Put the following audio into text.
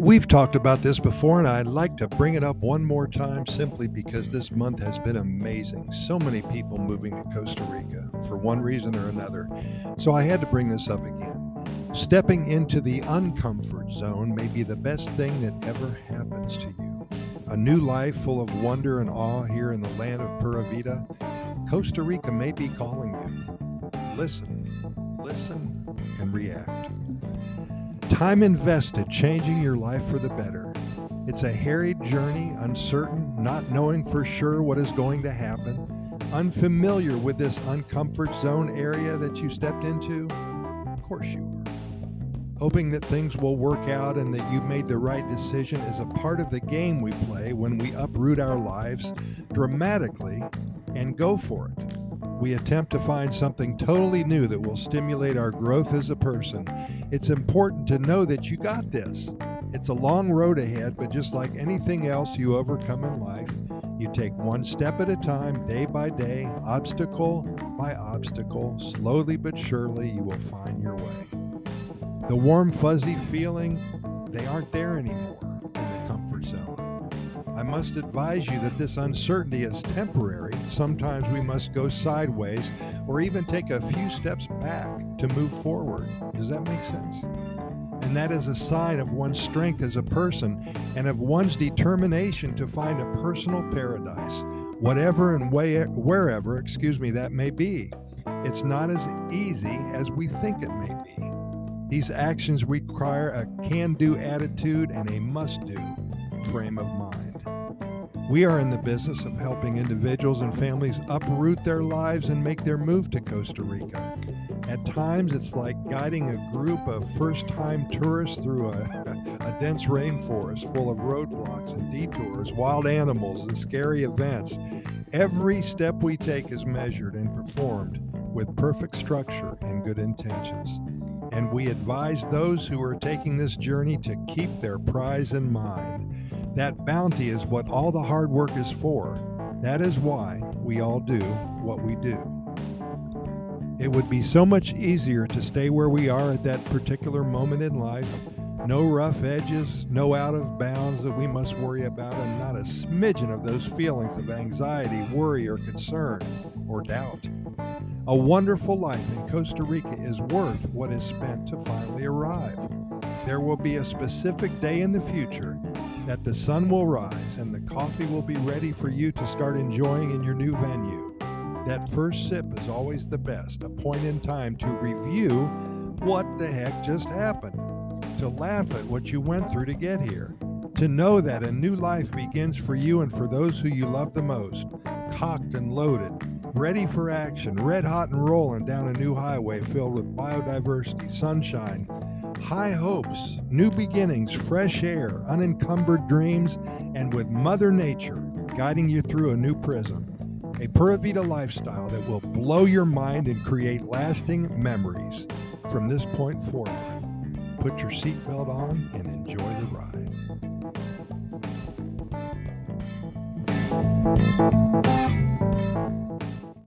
We've talked about this before, and I'd like to bring it up one more time simply because this month has been amazing. So many people moving to Costa Rica for one reason or another. So I had to bring this up again. Stepping into the uncomfort zone may be the best thing that ever happens to you. A new life full of wonder and awe here in the land of Pura Vida. Costa Rica may be calling you. Listen, listen, and react. Time invested changing your life for the better. It's a harried journey, uncertain, not knowing for sure what is going to happen, unfamiliar with this uncomfort zone area that you stepped into. Of course you are hoping that things will work out and that you made the right decision is a part of the game we play when we uproot our lives dramatically and go for it. We attempt to find something totally new that will stimulate our growth as a person. It's important to know that you got this. It's a long road ahead, but just like anything else you overcome in life, you take one step at a time, day by day, obstacle by obstacle, slowly but surely, you will find your way. The warm, fuzzy feeling, they aren't there anymore must advise you that this uncertainty is temporary. Sometimes we must go sideways or even take a few steps back to move forward. Does that make sense? And that is a sign of one's strength as a person and of one's determination to find a personal paradise, whatever and way, wherever, excuse me, that may be. It's not as easy as we think it may be. These actions require a can do attitude and a must do frame of mind. We are in the business of helping individuals and families uproot their lives and make their move to Costa Rica. At times, it's like guiding a group of first time tourists through a, a, dense rainforest full of roadblocks and detours, wild animals, and scary events. Every step we take is measured and performed with perfect structure and good intentions and we advise those who are taking this journey to keep their prize in mind. That bounty is what all the hard work is for. That is why we all do what we do. It would be so much easier to stay where we are at that particular moment in life. No rough edges, no out of bounds that we must worry about, and not a smidgen of those feelings of anxiety, worry, or concern or doubt. A wonderful life in Costa Rica is worth what is spent to finally arrive. There will be a specific day in the future that the sun will rise and the coffee will be ready for you to start enjoying in your new venue. That first sip is always the best, a point in time to review what the heck just happened, to laugh at what you went through to get here, to know that a new life begins for you and for those who you love the most, cocked and loaded ready for action, red hot and rolling down a new highway filled with biodiversity, sunshine, high hopes, new beginnings, fresh air, unencumbered dreams, and with Mother Nature guiding you through a new prism. A Pura Vida lifestyle that will blow your mind and create lasting memories from this point forward. Put your seatbelt on and enjoy the ride.